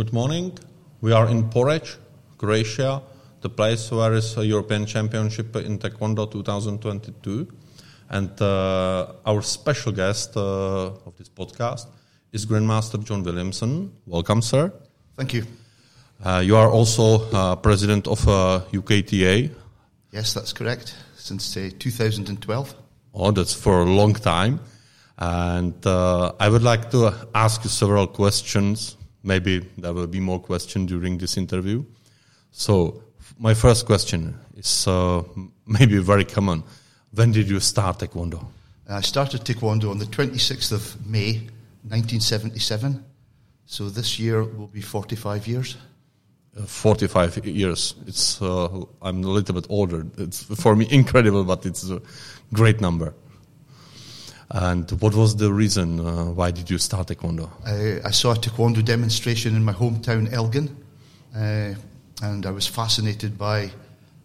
Good morning. We are in Poreč, Croatia, the place where is a European Championship in Taekwondo 2022. And uh, our special guest uh, of this podcast is Grandmaster John Williamson. Welcome, sir. Thank you. Uh, you are also uh, president of UKTA. Yes, that's correct. Since uh, 2012. Oh, that's for a long time. And uh, I would like to ask you several questions. Maybe there will be more questions during this interview. So, my first question is uh, maybe very common. When did you start Taekwondo? I started Taekwondo on the 26th of May, 1977. So this year will be 45 years. Uh, 45 years. It's uh, I'm a little bit older. It's for me incredible, but it's a great number. And what was the reason? Uh, why did you start Taekwondo? I, I, saw a Taekwondo demonstration in my hometown, Elgin, uh, and I was fascinated by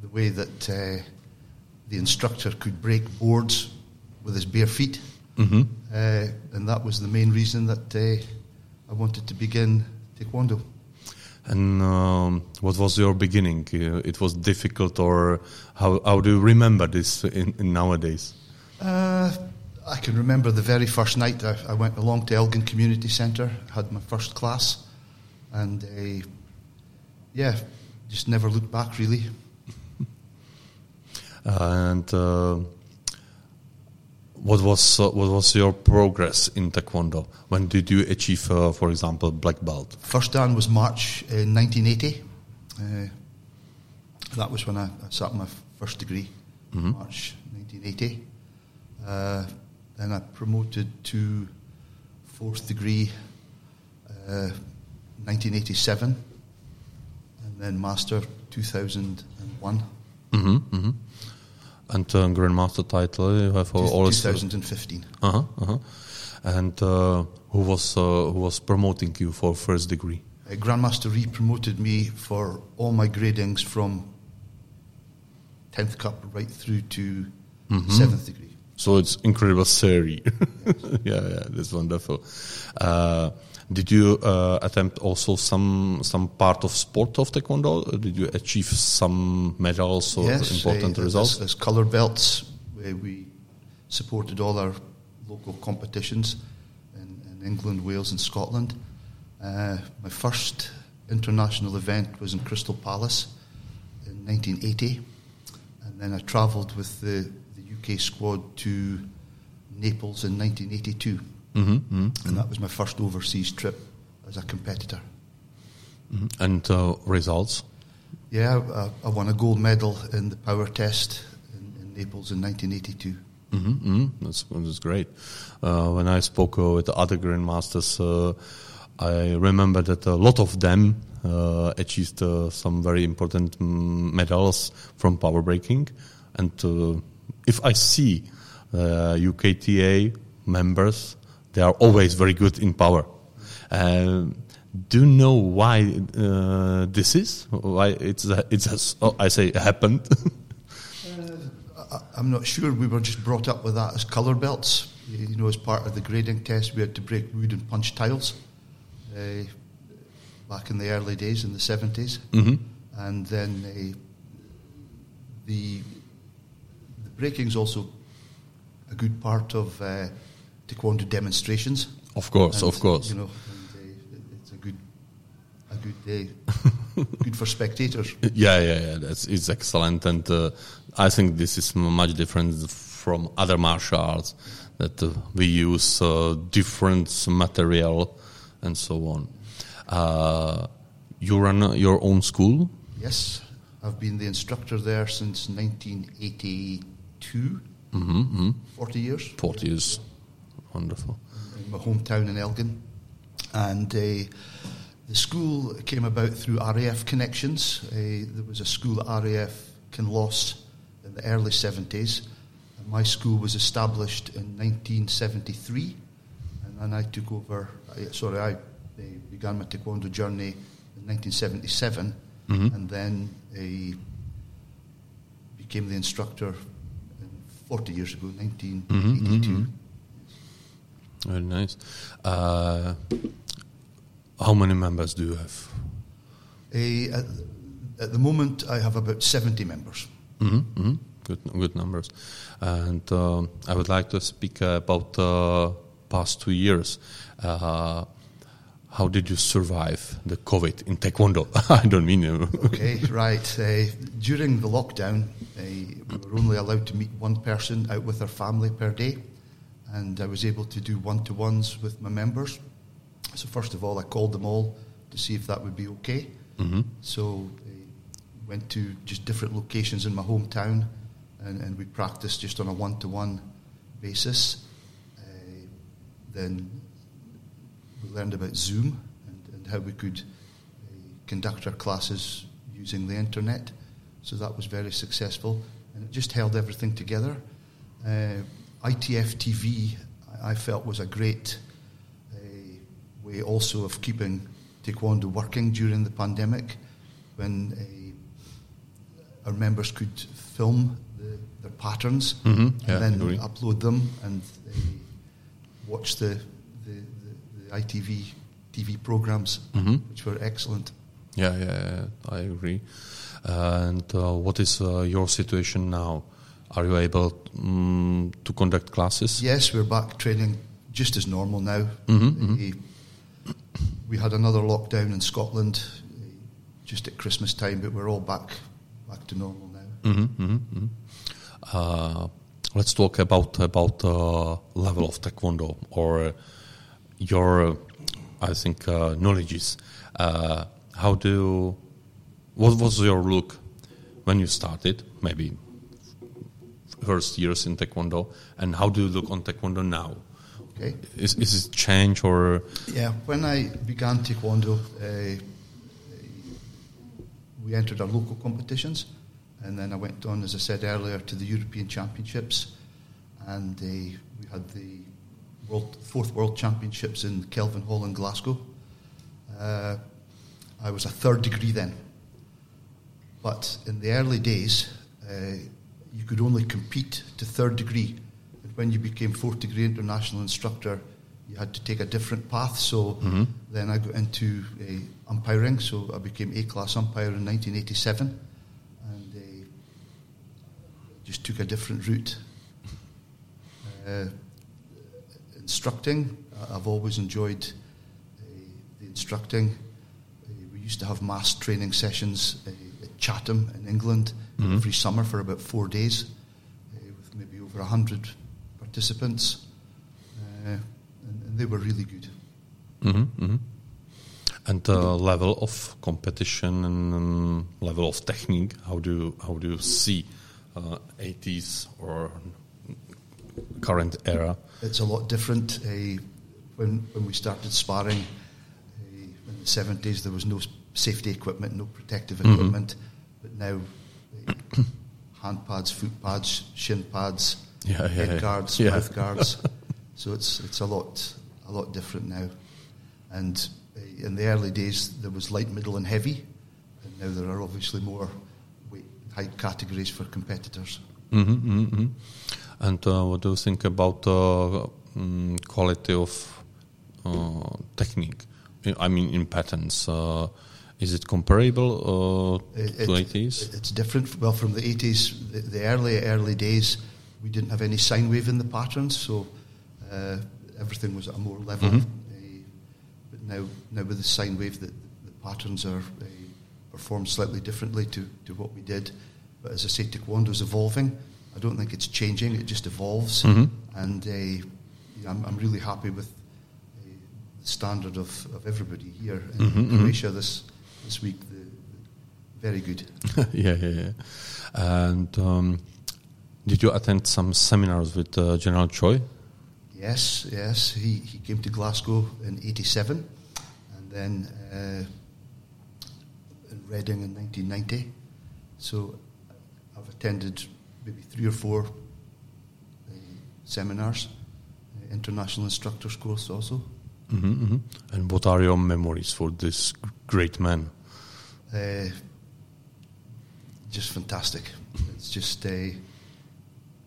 the way that uh, the instructor could break boards with his bare feet. Mm-hmm. and that was the main reason that I wanted to begin Taekwondo. And um, what was your beginning? Uh, it was difficult, or how, how do you remember this in, in nowadays? Uh, I can remember the very first night I, I, went along to Elgin Community Centre, had my first class, and uh, yeah, just never looked back really. and uh, what was uh, what was your progress in taekwondo? When did you achieve, uh, for example, black belt? First dan was March in 1980. Uh, that was when I, I sat my first degree, mm-hmm. March 1980. Then I promoted to fourth degree, 1987, uh, and then master 2001. Mm-hmm, mm-hmm and uh, grandmaster title you have all 2015 uh-huh, uh-huh. and uh, who was uh, who was promoting you for first degree uh, grandmaster Rhee promoted me for all my gradings from 10th kup right through to mm-hmm. 7th degree so it's incredible series yeah yeah that's wonderful uh, did you uh, attempt also some some part of sport of taekwondo? Did you achieve some medals or yes, important uh, results? As, as color belts, we supported all our local competitions in, in England, Wales, and Scotland. Uh, my first international event was in Crystal Palace in 1980, and then I travelled with the UK squad to Naples in 1982. Mm-hmm, mm-hmm. And that was my first overseas trip as a competitor. Mm-hmm. And uh, results? Yeah, I, I, won a gold medal in the power test in, in Naples in 1982. Mm-hmm, mm-hmm. That's, that's great. Uh, when I spoke uh, with the other grandmasters, uh, I remember that a lot of them uh, achieved uh, some very important mm, medals from power breaking. And if I see UKTA members they are always very good in power. Uh, do you know why uh, this is? Why it's it's has, oh, I say happened? uh, I'm not sure. We were just brought up with that as colour belts. You know, as part of the grading test, we had to break wood and punch tiles. Uh, back in the early days in the 70s, mm-hmm. and then uh, the the is also a good part of uh, taekwondo demonstrations. Of course, and, of course. You know, and, uh, it's a good, a good day, good for spectators. Yeah, yeah, yeah. That's it's excellent, and uh, I think this is much different from other martial arts that uh, we use uh, different material and so on. Uh, you run your own school? Yes, I've been the instructor there since 1982. Mm-hmm, mm-hmm. 40 years. 40 years. Wonderful. In my hometown in Elgin. And uh, the school came about through RAF connections. Uh, there was a school at RAF Kinloss in the early 70s. And my school was established in 1973. And then I took over, I, sorry, I began my Taekwondo journey in 1977. Mm-hmm. And then I became the instructor 40 years ago, 1982. Mm-hmm, mm-hmm. Very nice. Uh, How many members do you have? Uh, at, at, the moment, I have about 70 members. Mm-hmm, mm-hmm. Good, good numbers. And uh, I would like to speak about the past two years. Uh, how did you survive the COVID in Taekwondo? I don't mean you. okay, right. Uh, during the lockdown, uh, we were only allowed to meet one person out with their family per day, and I was able to do one to ones with my members. So, first of all, I called them all to see if that would be okay. Mm-hmm. So, I went to just different locations in my hometown, and, and we practiced just on a one to one basis. Uh, then we learned about Zoom and, and how we could uh, conduct our classes using the internet. So that was very successful, and it just held everything together. Uh, ITF TV, I felt, was a great uh, way also of keeping Taekwondo working during the pandemic when uh, our members could film the, their patterns mm-hmm. yeah, and then upload them and uh, watch the ITF TV programs, mm-hmm. which were excellent. Yeah, yeah, I agree. and uh, what is uh, your situation now? Are you able um, to conduct classes? Yes, we're back training just as normal now. Mm-hmm, mm-hmm. We had another lockdown in Scotland just at Christmas time, but we're all back back to normal now. Mm-hmm, mm-hmm, mm-hmm. Uh, let's talk about about the level of taekwondo or your, I think, uh, knowledges. Uh, how do, what was your look when you started? Maybe first years in Taekwondo, and how do you look on Taekwondo now? Okay. Is, is it change or? Yeah, when I began Taekwondo, uh, we entered our local competitions, and then I went on, as I said earlier, to the European Championships, and uh, we had the world, fourth World Championships in Kelvin Hall in Glasgow. Uh, I was a third degree then. But in the early days, uh, you could only compete to third degree. And when you became fourth degree international instructor, you had to take a different path. So mm-hmm. then I got into uh, umpiring. So I became A class umpire in 1987 and uh, just took a different route. Uh, instructing. I've always enjoyed uh, the instructing. Uh, we used to have mass training sessions uh, at Chatham in England mm-hmm. every summer for about four days with maybe over 100 participants. And, and, they were really good. Mm-hmm, mm-hmm. And the level of competition and um, level of technique, how do you, how do you see uh, 80s or current era? It's a lot different. Uh, when when we started sparring uh, in the seventies, there was no safety equipment, no protective mm-hmm. equipment, but now uh, hand pads, foot pads, shin pads, yeah, head yeah, guards, yeah. mouth guards. so it's it's a lot a lot different now. And uh, in the early days, there was light, middle, and heavy, and now there are obviously more weight height categories for competitors. Mm-hmm, mm-hmm. And uh, what do you think about the um, quality of uh, technique? I mean, in patterns, uh, is it comparable it, to it, 80s? It's different. Well, from the 80s, the, the, early early days, we didn't have any sine wave in the patterns, so uh, everything was at a more level. Mm-hmm. Uh, but now, now with the sine wave, the, the patterns are uh, performed slightly differently to, to what we did. But as I say, Taekwondo is evolving. I don't think it's changing; it just evolves. Mm-hmm. And uh, I'm, I'm, really happy with uh, the standard of, of everybody here in mm-hmm, mm-hmm. Croatia this this week. The, the, very good. yeah, yeah, yeah. And um, did you attend some seminars with uh, General Choi? Yes, yes. He he came to Glasgow in '87, and then uh, in Reading in 1990. So I've attended maybe three or four uh, seminars, uh, international instructors course also. Mm-hmm, mm-hmm. And what are your memories for this great man? Uh, just fantastic. It's just uh,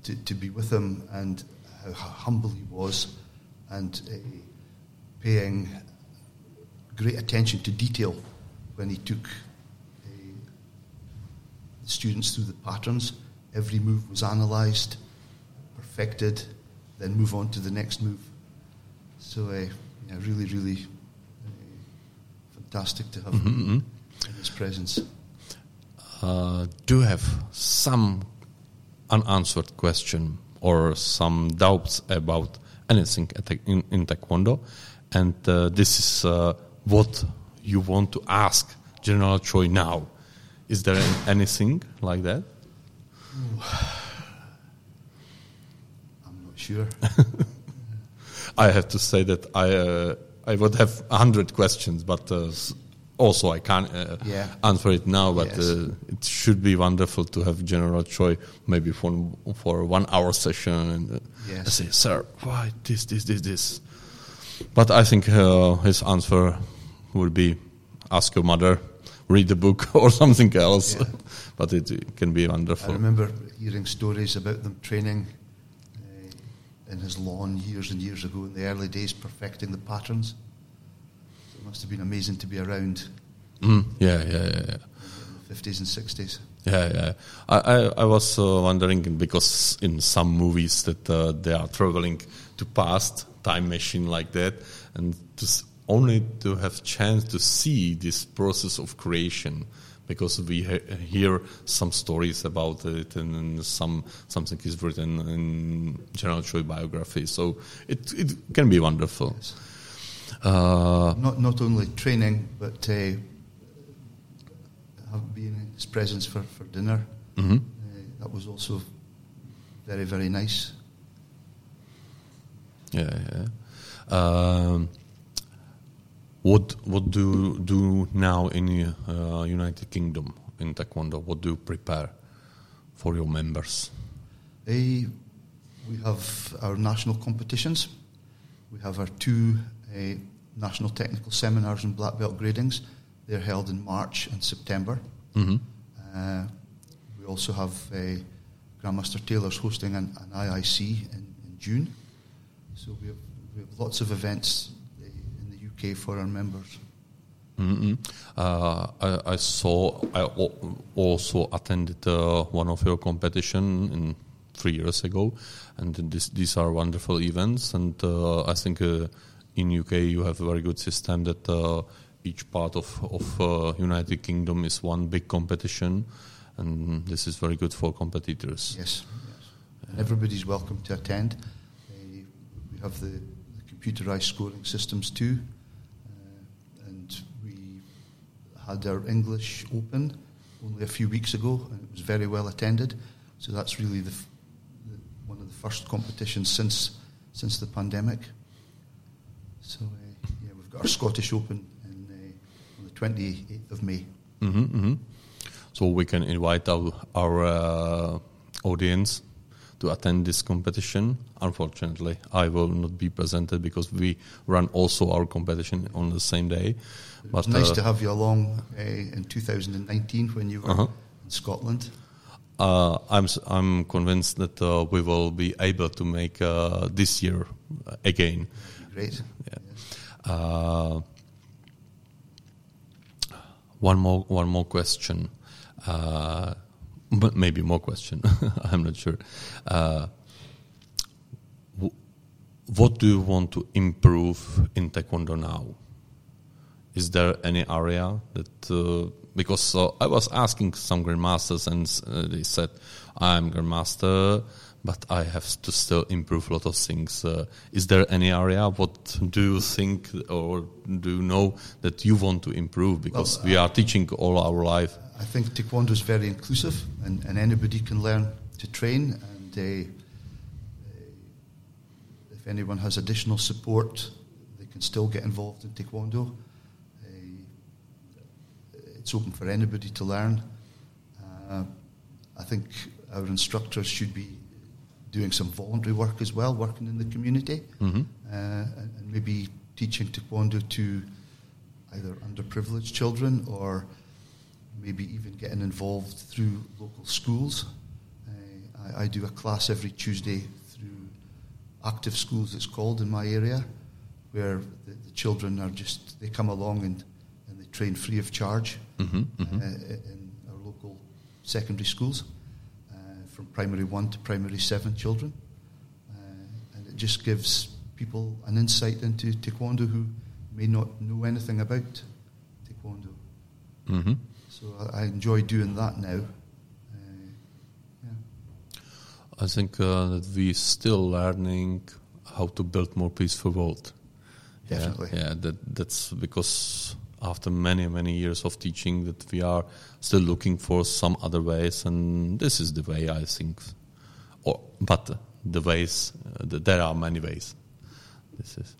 to, to be with him and how humble he was and uh, paying great attention to detail when he took uh, students through the patterns. Every move was analysed, perfected, then move on to the next move. So, uh, yeah, really, really uh, fantastic to have Mm-hmm. in his presence. Uh, do you have some unanswered question or some doubts about anything in, in Taekwondo? And uh, this is uh, what you want to ask General Choi now. Is there anything like that? I'm not sure. I have to say that I uh, I would have a hundred questions, but uh, also I can't uh, Yeah. answer it now. But Yes. uh, it should be wonderful to have General Choi maybe for for a one hour session and uh, Yes. say, "Sir, why this, this, this, this?" But I think uh, his answer would be, "Ask your mother, read the book, or something else." Yeah. but it, it can be wonderful. I remember hearing stories about them training uh, in his lawn years and years ago in the early days, perfecting the patterns. So it must have been amazing to be around Mm, yeah, yeah, yeah, yeah. 50s and 60s. Yeah, yeah. I, I, I was uh, wondering because in some movies that uh, they are traveling to past time machine like that, and to only to have chance to see this process of creation, because we he- hear some stories about it, and, some something is written in General Choi biography. So it it can be wonderful. Uh, Not, not only training, but uh, have been in his presence for, for dinner. mhm. Uh, that was also very, very nice. Yeah, yeah. Um, what what do you do now in uh, United Kingdom in Taekwondo? What do you prepare for your members? Uh, we have our national competitions. We have our two uh, national technical seminars and black belt gradings. They're held in March and September. hmm Uh, we also have uh, Grandmaster Taylor's hosting an, an IIC in, in June. So we have, we have lots of events in the UK for our members. hmm Uh, I, I saw. I also attended uh, one of your competition in three years ago, and this, these are wonderful events. And uh, I think uh, in UK you have a very good system that uh, each part of of uh, United Kingdom is one big competition, and this is very good for competitors. Yes, yes. Everybody's welcome to attend. We have the, the computerized scoring systems too, uh, and we had our English Open only a few weeks ago, and it was very well attended. So that's really the, the one of the first competitions since since the pandemic. So uh, yeah, we've got our Scottish Open in, uh, on the 28th of May. hmm hmm So we can invite our, our uh, audience to attend this competition. Unfortunately, I will not be presented because we run also our competition on the same day. But nice uh, to have you along uh, in 2019 when you were Uh-huh. in Scotland. uh, I'm I'm convinced that uh, we will be able to make uh, this year again. Great. Yeah. Uh, one more one more question. But maybe more question. I'm not sure. Uh, what do you want to improve in Taekwondo now? Is there any area that uh, because uh, I was asking some grandmasters and uh, they said I'm grandmaster, but I have to still improve a lot of things. Uh, is there any area? What do you think or do you know that you want to improve? Because Well, we are teaching all our life. I think Taekwondo is very inclusive, and, and anybody can learn to train. And uh, uh, if anyone has additional support, they can still get involved in Taekwondo. Uh, it's open for anybody to learn. Uh, I think our instructors should be doing some voluntary work as well, working in the community, Mhm. uh, and, and maybe teaching Taekwondo to either underprivileged children or maybe even getting involved through local schools. Uh, I, I do a class every Tuesday through Active Schools, it's called in my area, where the, the children are just they come along and, and they train free of charge hmm uh, in our local secondary schools, from primary one to primary seven children, uh, and it just gives people an insight into taekwondo who may not know anything about taekwondo. hmm So I, I enjoy doing that now. Uh, yeah. I think uh, that we're still learning how to build more peaceful world. Yeah, Yeah, that that's because after many many years of teaching, that we are still looking for some other ways, and this is the way I think. Or but the ways uh, th- there are many ways. This is.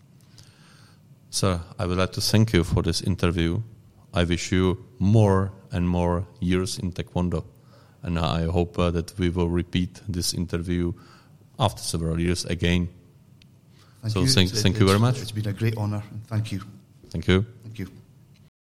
Sir, I would like to thank you for this interview. I wish you more and more years in Taekwondo. And I hope uh, that we will repeat this interview after several years again. Thank So you. thank- It's- thank you very much. It's been a great honour, and thank you. Thank you.